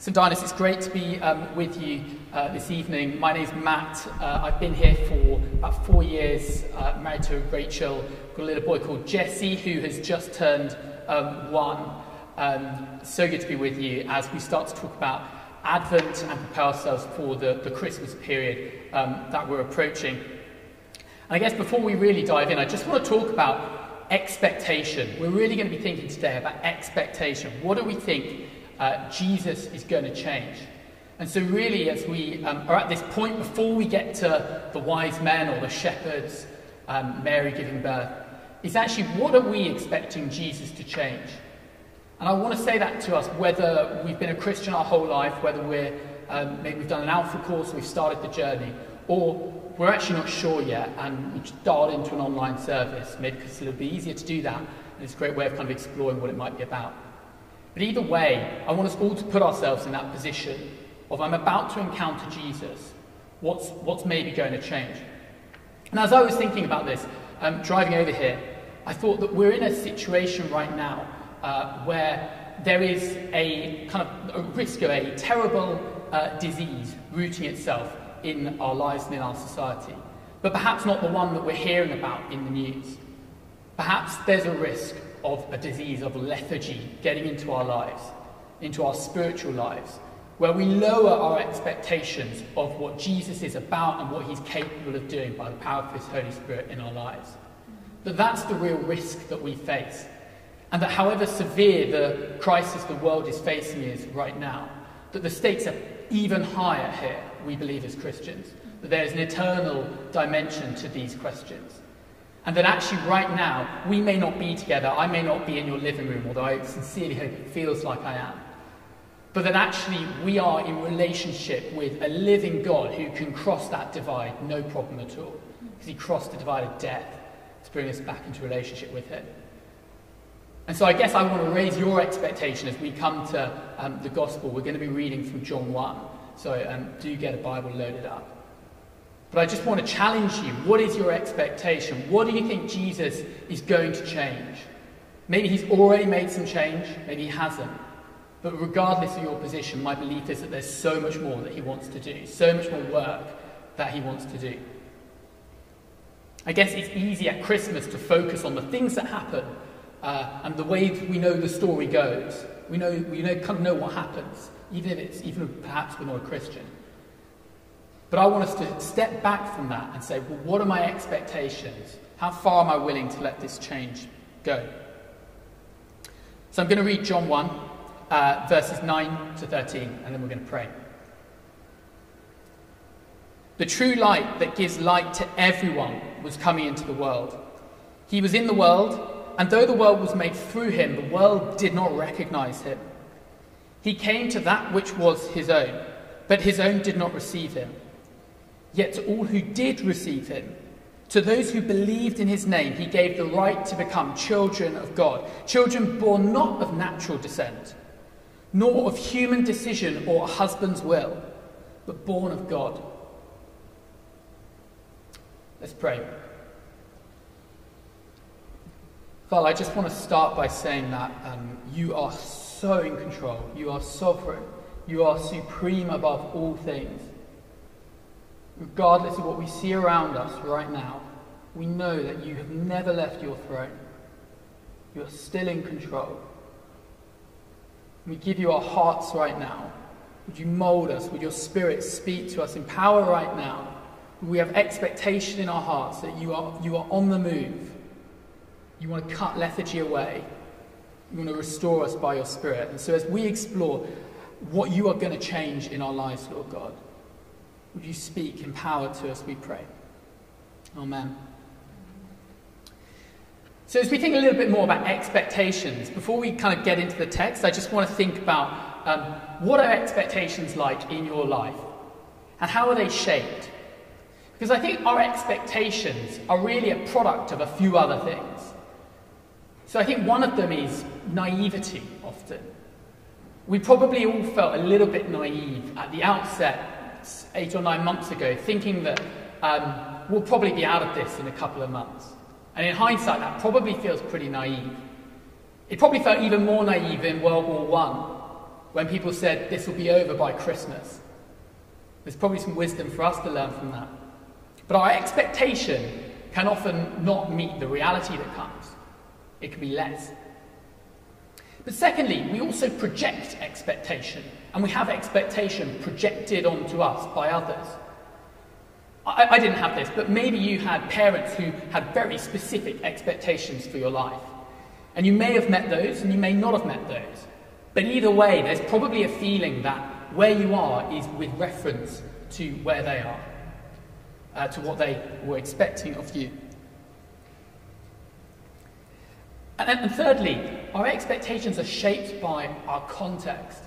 St. Dionis, it's great to be um, with you uh, this evening. My name's Matt. Uh, I've been here for about four years, uh, married to Rachel. Got a little boy called Jesse who has just turned um, one. Um, so good to be with you as we start to talk about Advent and prepare ourselves for the, the Christmas period um, that we're approaching. And I guess before we really dive in, I just want to talk about expectation. We're really going to be thinking today about expectation. What do we think uh, Jesus is going to change? And so, really, as we um, are at this point before we get to the wise men or the shepherds, um, Mary giving birth, is actually what are we expecting Jesus to change? And I want to say that to us whether we've been a Christian our whole life, whether we're um, maybe we've done an alpha course, we've started the journey, or we're actually not sure yet and we just dialed into an online service, maybe because little bit easier to do that, and it's a great way of kind of exploring what it might be about. But either way, I want us all to put ourselves in that position of I'm about to encounter Jesus. What's, what's maybe going to change? And as I was thinking about this, um, driving over here, I thought that we're in a situation right now uh, where there is a kind of a risk of a terrible uh, disease rooting itself in our lives and in our society, but perhaps not the one that we're hearing about in the news. Perhaps there's a risk of a disease of lethargy getting into our lives, into our spiritual lives, where we lower our expectations of what Jesus is about and what he's capable of doing by the power of his Holy Spirit in our lives. But that's the real risk that we face. And that however severe the crisis the world is facing is right now, that the stakes are even higher here, we believe as Christians. That there's an eternal dimension to these questions. And that actually, right now, we may not be together. I may not be in your living room, although I sincerely hope it feels like I am. But that actually, we are in relationship with a living God who can cross that divide, no problem at all. Because he crossed the divide of death to bring us back into relationship with him. And so I guess I want to raise your expectation as we come to um, the gospel. We're going to be reading from John 1. So um, do get a Bible loaded up. But I just want to challenge you. What is your expectation? What do you think Jesus is going to change? Maybe he's already made some change, maybe he hasn't. But regardless of your position, my belief is that there's so much more that he wants to do, so much more work that he wants to do. I guess it's easy at Christmas to focus on the things that happen uh, and the way we know the story goes. We know, we know, kind of know what happens, even if it's, even perhaps we're not a Christian. But I want us to step back from that and say, well, what are my expectations? How far am I willing to let this change go? So I'm going to read John 1, uh, verses 9 to 13, and then we're going to pray. The true light that gives light to everyone was coming into the world. He was in the world and though the world was made through him, the world did not recognize him. He came to that which was his own, but his own did not receive him. Yet to all who did receive him, to those who believed in his name, he gave the right to become children of God, children born not of natural descent, nor of human decision or a husband's will, but born of God. Let's pray. Father, I just want to start by saying that um, you are so in control. You are sovereign. You are supreme above all things. Regardless of what we see around us right now, we know that you have never left your throne. You are still in control. We give you our hearts right now. Would you mold us? Would your spirit speak to us in power right now? We have expectation in our hearts that you are, you are on the move you want to cut lethargy away. You want to restore us by your Spirit. And so, as we explore what you are going to change in our lives, Lord God, would you speak in power to us, we pray. Amen. So, as we think a little bit more about expectations, before we kind of get into the text, I just want to think about um, what are expectations like in your life? And how are they shaped? Because I think our expectations are really a product of a few other things. So I think one of them is naivety often. We probably all felt a little bit naive at the outset, eight or nine months ago, thinking that um, we'll probably be out of this in a couple of months. And in hindsight, that probably feels pretty naive. It probably felt even more naive in World War I, when people said this will be over by Christmas. There's probably some wisdom for us to learn from that. But our expectation can often not meet the reality that comes, it can be less. But secondly, we also project expectation, and we have expectation projected onto us by others. I, I, didn't have this, but maybe you had parents who had very specific expectations for your life. And you may have met those, and you may not have met those. But either way, there's probably a feeling that where you are is with reference to where they are, uh, to what they were expecting of you. And, and thirdly, our expectations are shaped by our context.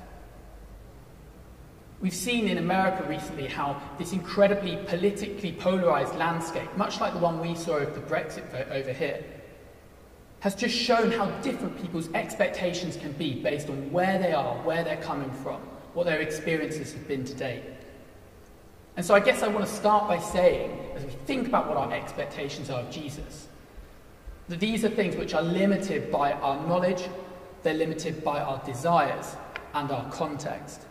We've seen in America recently how this incredibly politically polarized landscape, much like the one we saw of the Brexit vote over here, has just shown how different people's expectations can be based on where they are, where they're coming from, what their experiences have been to date. And so I guess I want to start by saying, as we think about what our expectations are of Jesus, that these are things which are limited by our knowledge, they're limited by our desires and our context.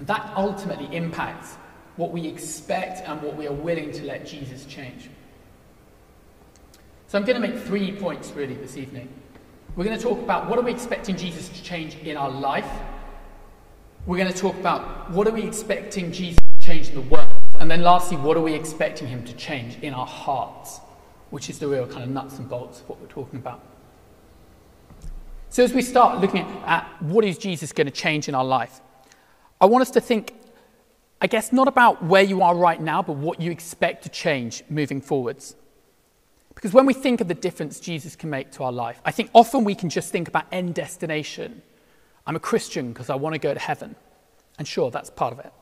And that ultimately impacts what we expect and what we are willing to let Jesus change. So I'm going to make three points really this evening. We're going to talk about what are we expecting Jesus to change in our life. We're going to talk about what are we expecting Jesus to change in the world. And then lastly, what are we expecting him to change in our hearts, which is the real kind of nuts and bolts of what we're talking about. So as we start looking at what is Jesus going to change in our life, I want us to think, I guess, not about where you are right now, but what you expect to change moving forwards. Because when we think of the difference Jesus can make to our life, I think often we can just think about end destination. I'm a Christian because I want to go to heaven. And sure, that's part of it.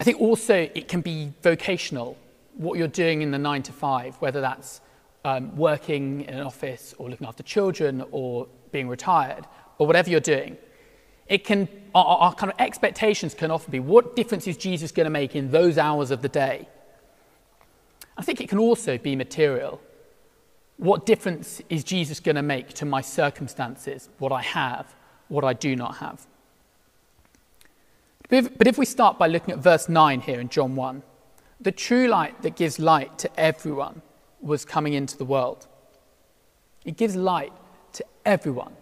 I think also it can be vocational, what you're doing in the nine to five, whether that's um, working in an office or looking after children or being retired or whatever you're doing. It can, our, our kind of expectations can often be what difference is Jesus going to make in those hours of the day? I think it can also be material. What difference is Jesus going to make to my circumstances, what I have, what I do not have? But if, but if we start by looking at verse 9 here in John 1, the true light that gives light to everyone was coming into the world. It gives light to everyone.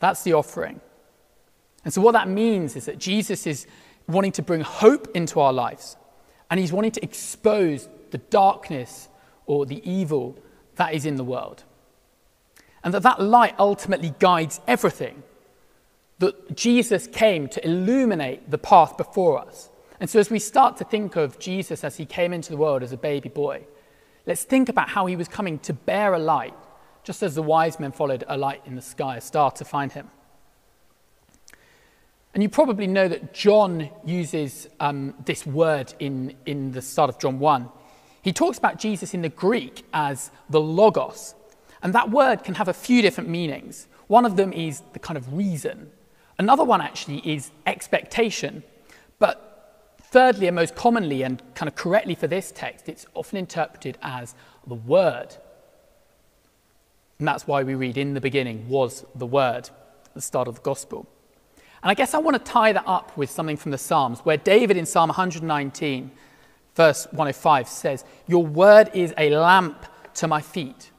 That's the offering. And so, what that means is that Jesus is wanting to bring hope into our lives, and he's wanting to expose the darkness or the evil that is in the world. And that that light ultimately guides everything. That Jesus came to illuminate the path before us. And so, as we start to think of Jesus as he came into the world as a baby boy, let's think about how he was coming to bear a light, just as the wise men followed a light in the sky, a star to find him. And you probably know that John uses um, this word in, in the start of John 1. He talks about Jesus in the Greek as the Logos. And that word can have a few different meanings. One of them is the kind of reason, another one actually is expectation. But thirdly, and most commonly, and kind of correctly for this text, it's often interpreted as the Word. And that's why we read, In the beginning was the Word, the start of the Gospel. And I guess I want to tie that up with something from the Psalms, where David in Psalm 119 verse 105 says, Your word is a lamp to my feet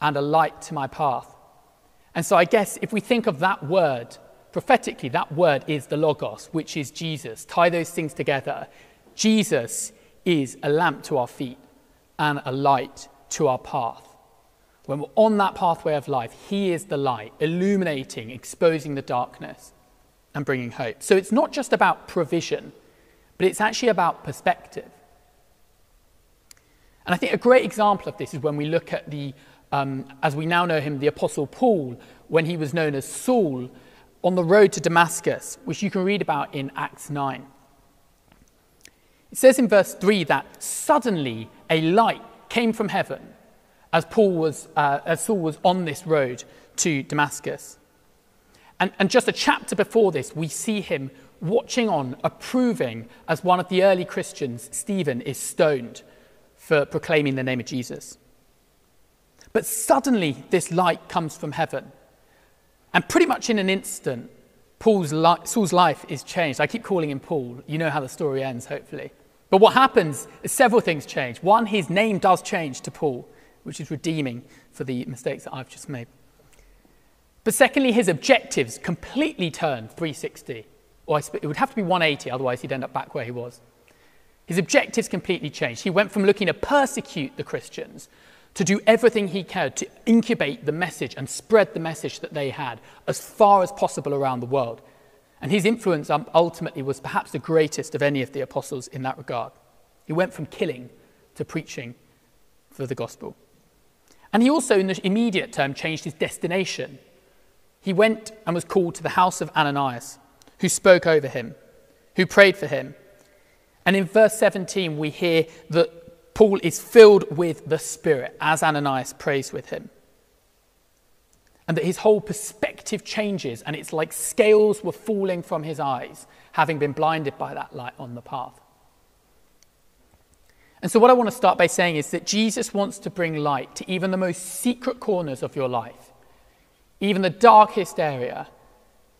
and a light to my path. And so I guess if we think of that word, prophetically, that word is the Logos, which is Jesus. Tie those things together. Jesus is a lamp to our feet and a light to our path. When we're on that pathway of life, He is the light, illuminating, exposing the darkness, and bringing hope. So it's not just about provision, but it's actually about perspective. And I think a great example of this is when we look at the, um, as we now know him, the Apostle Paul, when he was known as Saul, on the road to Damascus, which you can read about in Acts 9. It says in verse 3 that suddenly a light came from heaven as, Paul was, uh, as Saul was on this road to Damascus. And, and just a chapter before this, we see him watching on, approving as one of the early Christians, Stephen, is stoned for proclaiming the name of Jesus. But suddenly, this light comes from heaven. And pretty much in an instant, Paul's li- Saul's life is changed. I keep calling him Paul. You know how the story ends, hopefully. But what happens is several things change. One, his name does change to Paul, which is redeeming for the mistakes that I've just made. But secondly, his objectives completely turned 360. Or it would have to be 180, otherwise he'd end up back where he was. His objectives completely changed. He went from looking to persecute the Christians to do everything he could to incubate the message and spread the message that they had as far as possible around the world. And his influence um, ultimately was perhaps the greatest of any of the apostles in that regard. He went from killing to preaching for the gospel. And he also, in the immediate term, changed his destination. He went and was called to the house of Ananias, who spoke over him, who prayed for him. And in verse 17, we hear that Paul is filled with the Spirit as Ananias prays with him. And that his whole perspective changes, and it's like scales were falling from his eyes, having been blinded by that light on the path. And so, what I want to start by saying is that Jesus wants to bring light to even the most secret corners of your life, even the darkest area.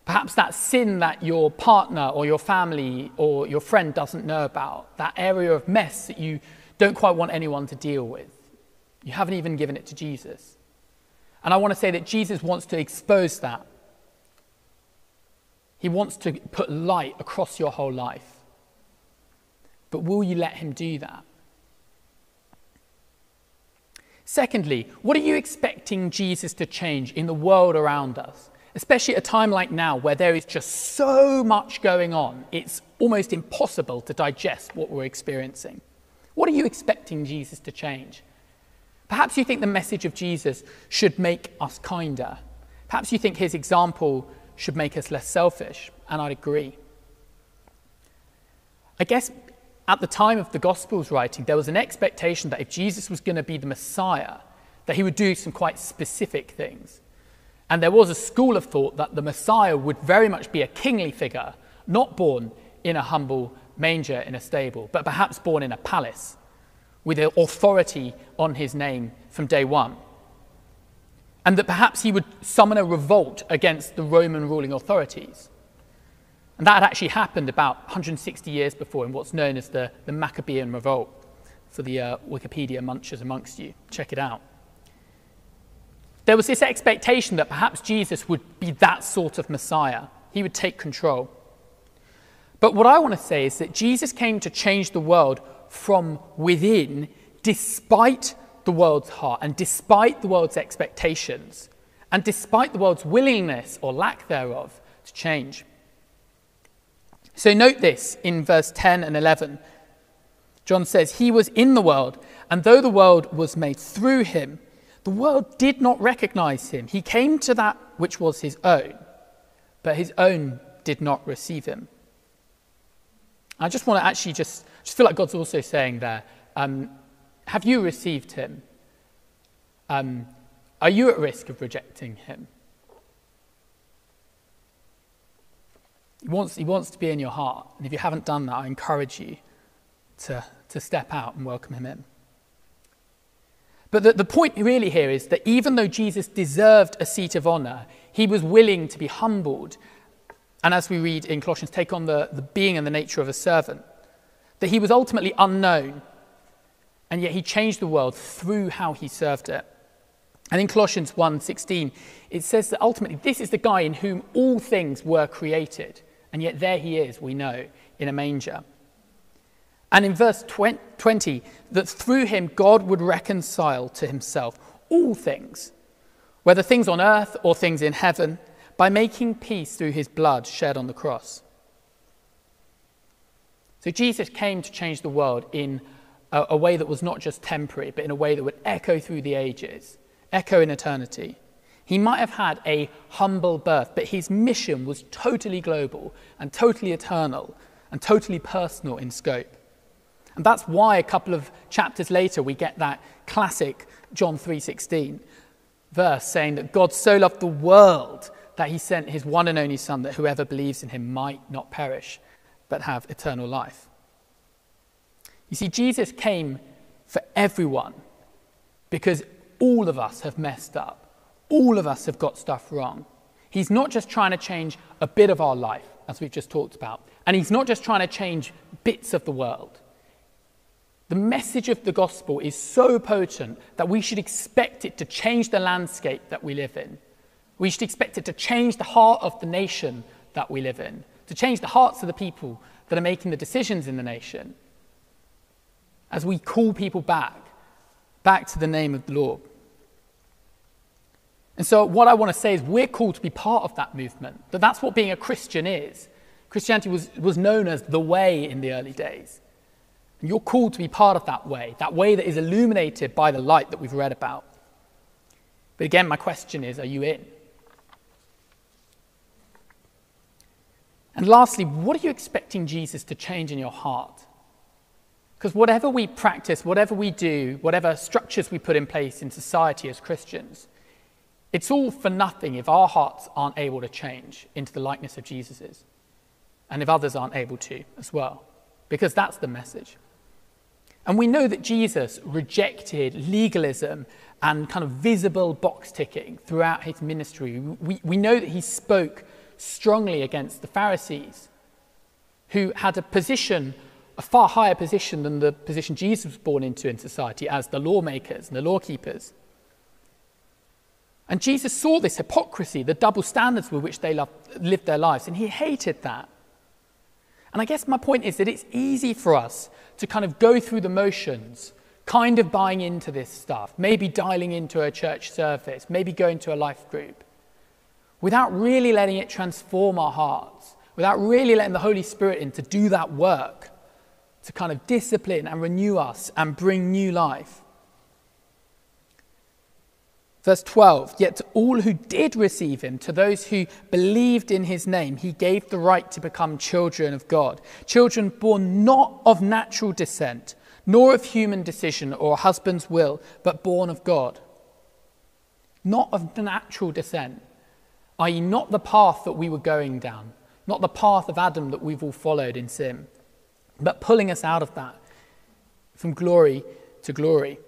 Perhaps that sin that your partner or your family or your friend doesn't know about, that area of mess that you don't quite want anyone to deal with. You haven't even given it to Jesus. And I want to say that Jesus wants to expose that. He wants to put light across your whole life. But will you let him do that? Secondly, what are you expecting Jesus to change in the world around us? Especially at a time like now where there is just so much going on, it's almost impossible to digest what we're experiencing. What are you expecting Jesus to change? Perhaps you think the message of Jesus should make us kinder. Perhaps you think his example should make us less selfish, and I'd agree. I guess at the time of the Gospels writing, there was an expectation that if Jesus was going to be the Messiah, that he would do some quite specific things. And there was a school of thought that the Messiah would very much be a kingly figure, not born in a humble manger in a stable, but perhaps born in a palace with authority on his name from day one. And that perhaps he would summon a revolt against the Roman ruling authorities. And that had actually happened about 160 years before in what's known as the, the Maccabean Revolt. For the uh, Wikipedia munchers amongst you, check it out. There was this expectation that perhaps Jesus would be that sort of Messiah. He would take control. But what I want to say is that Jesus came to change the world from within, despite the world's heart and despite the world's expectations, and despite the world's willingness or lack thereof to change. So note this in verse 10 and 11. John says, He was in the world, and though the world was made through him, the world did not recognize him. He came to that which was his own, but his own did not receive him. I just want to actually just, just feel like God's also saying there, um, have you received him? Um, are you at risk of rejecting him? He wants, he wants to be in your heart. And if you haven't done that, I encourage you to, to step out and welcome him in. But the, the point really here is that even though Jesus deserved a seat of honor, he was willing to be humbled and as we read in Colossians, take on the, the being and the nature of a servant. That he was ultimately unknown, and yet he changed the world through how he served it. And in Colossians 1:16, it says that ultimately this is the guy in whom all things were created, and yet there he is, we know, in a manger. And in verse 20, that through him God would reconcile to himself all things, whether things on earth or things in heaven by making peace through his blood shed on the cross. So Jesus came to change the world in a, way that was not just temporary, but in a way that would echo through the ages, echo in eternity. He might have had a humble birth, but his mission was totally global and totally eternal and totally personal in scope. And that's why a couple of chapters later we get that classic John 3:16 verse saying that God so loved the world that he sent his one and only Son, that whoever believes in him might not perish, but have eternal life. You see, Jesus came for everyone because all of us have messed up. All of us have got stuff wrong. He's not just trying to change a bit of our life, as we've just talked about, and He's not just trying to change bits of the world. The message of the gospel is so potent that we should expect it to change the landscape that we live in. We should expect it to change the heart of the nation that we live in, to change the hearts of the people that are making the decisions in the nation. As we call people back, back to the name of the Lord. And so, what I want to say is, we're called to be part of that movement. That that's what being a Christian is. Christianity was, was known as the way in the early days. And you're called to be part of that way, that way that is illuminated by the light that we've read about. But again, my question is are you in? And lastly, what are you expecting Jesus to change in your heart? Because whatever we practice, whatever we do, whatever structures we put in place in society as Christians, it's all for nothing if our hearts aren't able to change into the likeness of Jesus's, and if others aren't able to as well, because that's the message. And we know that Jesus rejected legalism and kind of visible box ticking throughout his ministry. We, we know that he spoke strongly against the Pharisees, who had a position, a far higher position than the position Jesus was born into in society as the lawmakers and the lawkeepers. And Jesus saw this hypocrisy, the double standards with which they lived their lives, and he hated that. And I guess my point is that it's easy for us to kind of go through the motions, kind of buying into this stuff, maybe dialing into a church service, maybe going to a life group, without really letting it transform our hearts, without really letting the Holy Spirit in to do that work, to kind of discipline and renew us and bring new life. Verse 12, yet to all who did receive him, to those who believed in his name, he gave the right to become children of God. Children born not of natural descent, nor of human decision or husband's will, but born of God. Not of natural descent, i.e., not the path that we were going down, not the path of Adam that we've all followed in sin, but pulling us out of that from glory to glory.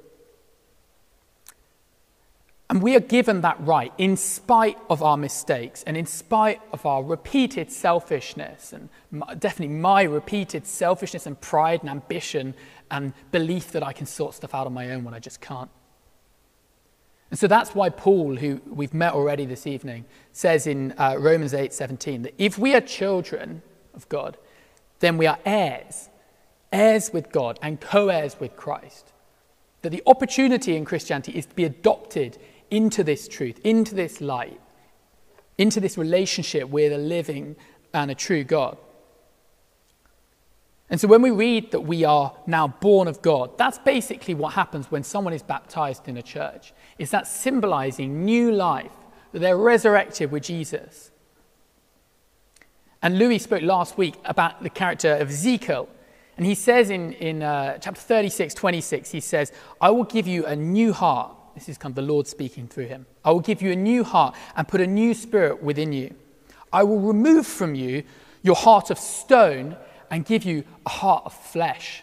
And we are given that right in spite of our mistakes and in spite of our repeated selfishness and definitely my repeated selfishness and pride and ambition and belief that I can sort stuff out on my own when I just can't. And so that's why Paul, who we've met already this evening, says in uh, Romans 8 17 that if we are children of God, then we are heirs, heirs with God and co heirs with Christ. That the opportunity in Christianity is to be adopted into this truth, into this light, into this relationship with a living and a true God. And so when we read that we are now born of God, that's basically what happens when someone is baptized in a church. Is that symbolizing new life, that they're resurrected with Jesus. And Louis spoke last week about the character of Ezekiel. And he says in, in uh, chapter 36, 26, he says, I will give you a new heart this is kind of the Lord speaking through him. I will give you a new heart and put a new spirit within you. I will remove from you your heart of stone and give you a heart of flesh.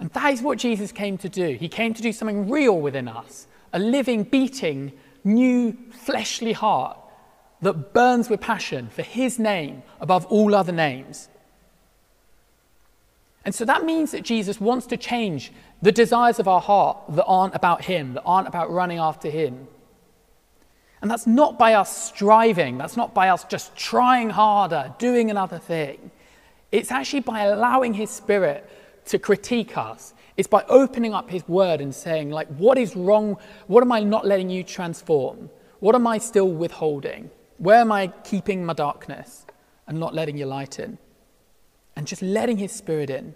And that is what Jesus came to do. He came to do something real within us a living, beating, new, fleshly heart that burns with passion for his name above all other names. And so that means that Jesus wants to change the desires of our heart that aren't about Him, that aren't about running after Him. And that's not by us striving, that's not by us just trying harder, doing another thing. It's actually by allowing His Spirit to critique us. It's by opening up His Word and saying, like, what is wrong? What am I not letting you transform? What am I still withholding? Where am I keeping my darkness and not letting your light in? And just letting His Spirit in.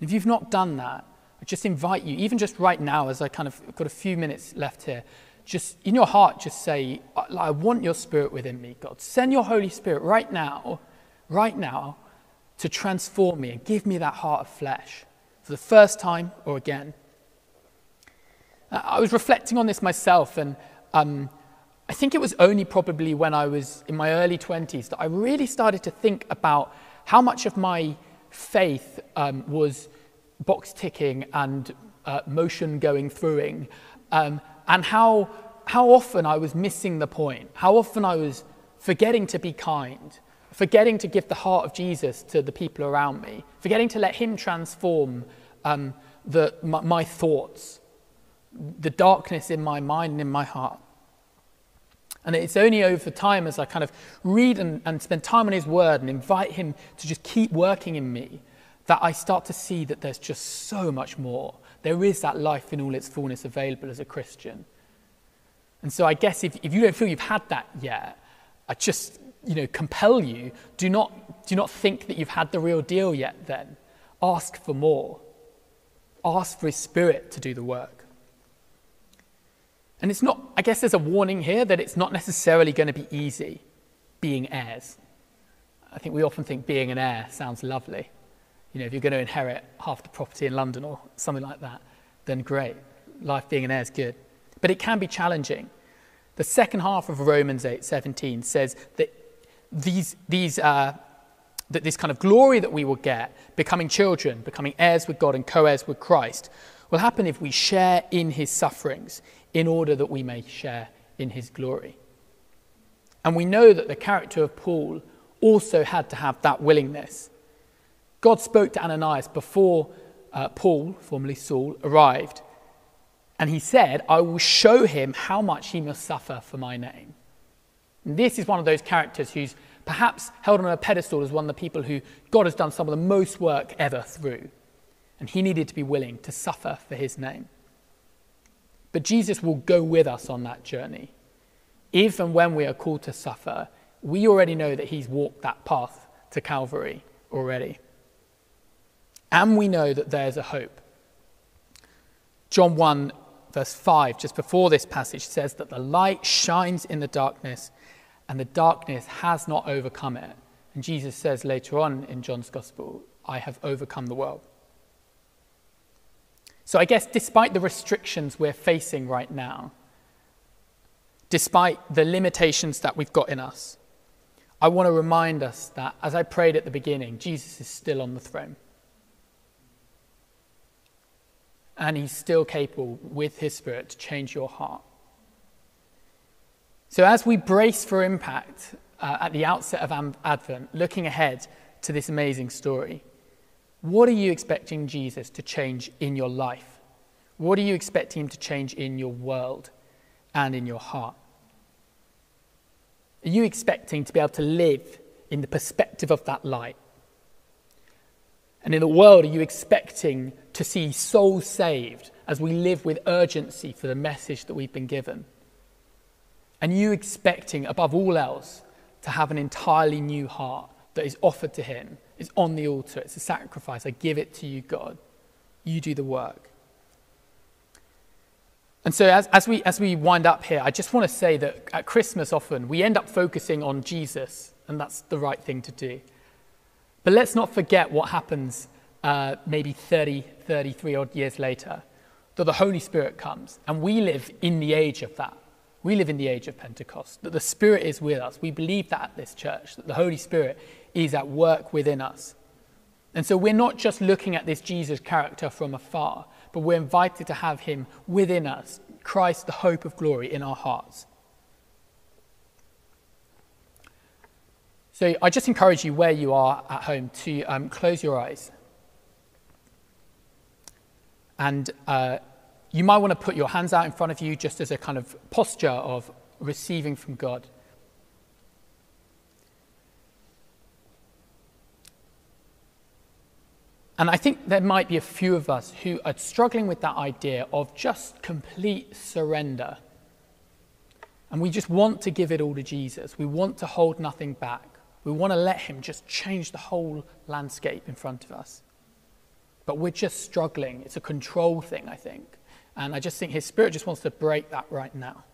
If you've not done that, I just invite you, even just right now, as I kind of got a few minutes left here, just in your heart, just say, I want your spirit within me, God. Send your Holy Spirit right now, right now, to transform me and give me that heart of flesh for the first time or again. I was reflecting on this myself, and um, I think it was only probably when I was in my early 20s that I really started to think about how much of my faith um, was box ticking and uh, motion going throughing, um, and how how often I was missing the point, how often I was forgetting to be kind, forgetting to give the heart of Jesus to the people around me, forgetting to let Him transform um, the, my, my thoughts, the darkness in my mind and in my heart. And it's only over time as I kind of read and, and spend time on His Word and invite Him to just keep working in me that I start to see that there's just so much more. There is that life in all its fullness available as a Christian. And so I guess if, if you don't feel you've had that yet, I just you know, compel you, do not, do not think that you've had the real deal yet then. Ask for more. Ask for His Spirit to do the work. And it's not, I guess there's a warning here that it's not necessarily going to be easy being heirs. I think we often think being an heir sounds lovely. You know, if you're going to inherit half the property in London or something like that, then great. Life being an heir is good. But it can be challenging. The second half of Romans 8 17 says that these, these, uh, that this kind of glory that we will get, becoming children, becoming heirs with God and co heirs with Christ, will happen if we share in his sufferings in order that we may share in his glory. And we know that the character of Paul also had to have that willingness. God spoke to Ananias before uh, Paul, formerly Saul, arrived. And he said, I will show him how much he must suffer for my name. And this is one of those characters who's perhaps held on a pedestal as one of the people who God has done some of the most work ever through. And he needed to be willing to suffer for his name. But Jesus will go with us on that journey. If and when we are called to suffer, we already know that he's walked that path to Calvary already. And we know that there's a hope. John 1, verse 5, just before this passage, says that the light shines in the darkness, and the darkness has not overcome it. And Jesus says later on in John's Gospel, I have overcome the world. So I guess despite the restrictions we're facing right now, despite the limitations that we've got in us, I want to remind us that, as I prayed at the beginning, Jesus is still on the throne. And he's still capable, with his spirit, to change your heart. So, as we brace for impact uh, at the outset of Advent, looking ahead to this amazing story, what are you expecting Jesus to change in your life? What are you expecting him to change in your world and in your heart? Are you expecting to be able to live in the perspective of that light? And in the world, are you expecting to see souls saved as we live with urgency for the message that we've been given? And you expecting, above all else, to have an entirely new heart that is offered to Him, is on the altar, it's a sacrifice. I give it to you, God. You do the work. And so, as, as, we, as we wind up here, I just want to say that at Christmas, often we end up focusing on Jesus, and that's the right thing to do. But let's not forget what happens uh, maybe 30, 33 odd years later, that the Holy Spirit comes, and we live in the age of that. We live in the age of Pentecost, that the Spirit is with us. We believe that at this church, that the Holy Spirit is at work within us. And so we're not just looking at this Jesus character from afar, but we're invited to have him within us, Christ, the hope of glory in our hearts. So I just encourage you, where you are at home, to um, close your eyes. And uh, you might want to put your hands out in front of you just as a kind of posture of receiving from God. And I think there might be a few of us who are struggling with that idea of just complete surrender. And we just want to give it all to Jesus. We want to hold nothing back. We want to let Him just change the whole landscape in front of us. But we're just struggling. It's a control thing, I think. And I just think His Spirit just wants to break that right now.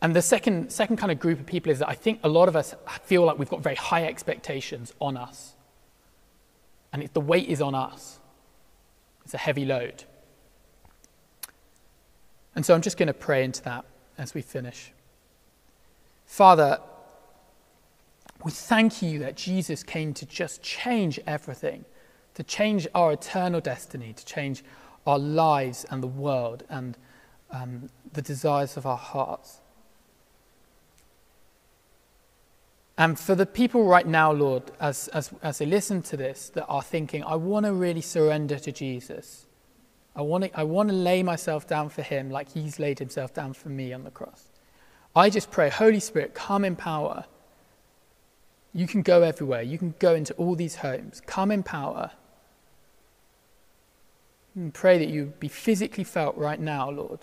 And the second, second kind of group of people is that I think a lot of us feel like we've got very high expectations on us. And it, the weight is on us, it's a heavy load. And so I'm just going to pray into that as we finish. Father, we thank you that Jesus came to just change everything, to change our eternal destiny, to change our lives and the world and um, the desires of our hearts. And for the people right now, Lord, as, as, as they listen to this, that are thinking, I want to really surrender to Jesus. I want to I want to lay myself down for him like he's laid himself down for me on the cross. I just pray, Holy Spirit, come in power. You can go everywhere. You can go into all these homes. Come in power. And pray that you be physically felt right now, Lord.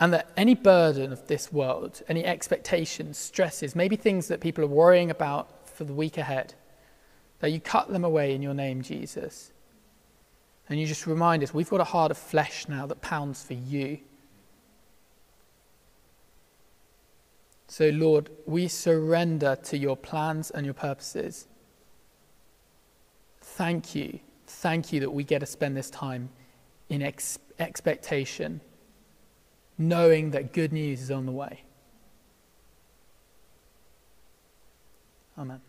And that any burden of this world, any expectations, stresses, maybe things that people are worrying about for the week ahead, that you cut them away in your name, Jesus. And you just remind us we've got a heart of flesh now that pounds for you. So, Lord, we surrender to your plans and your purposes. Thank you. Thank you that we get to spend this time in ex- expectation, knowing that good news is on the way. Amen.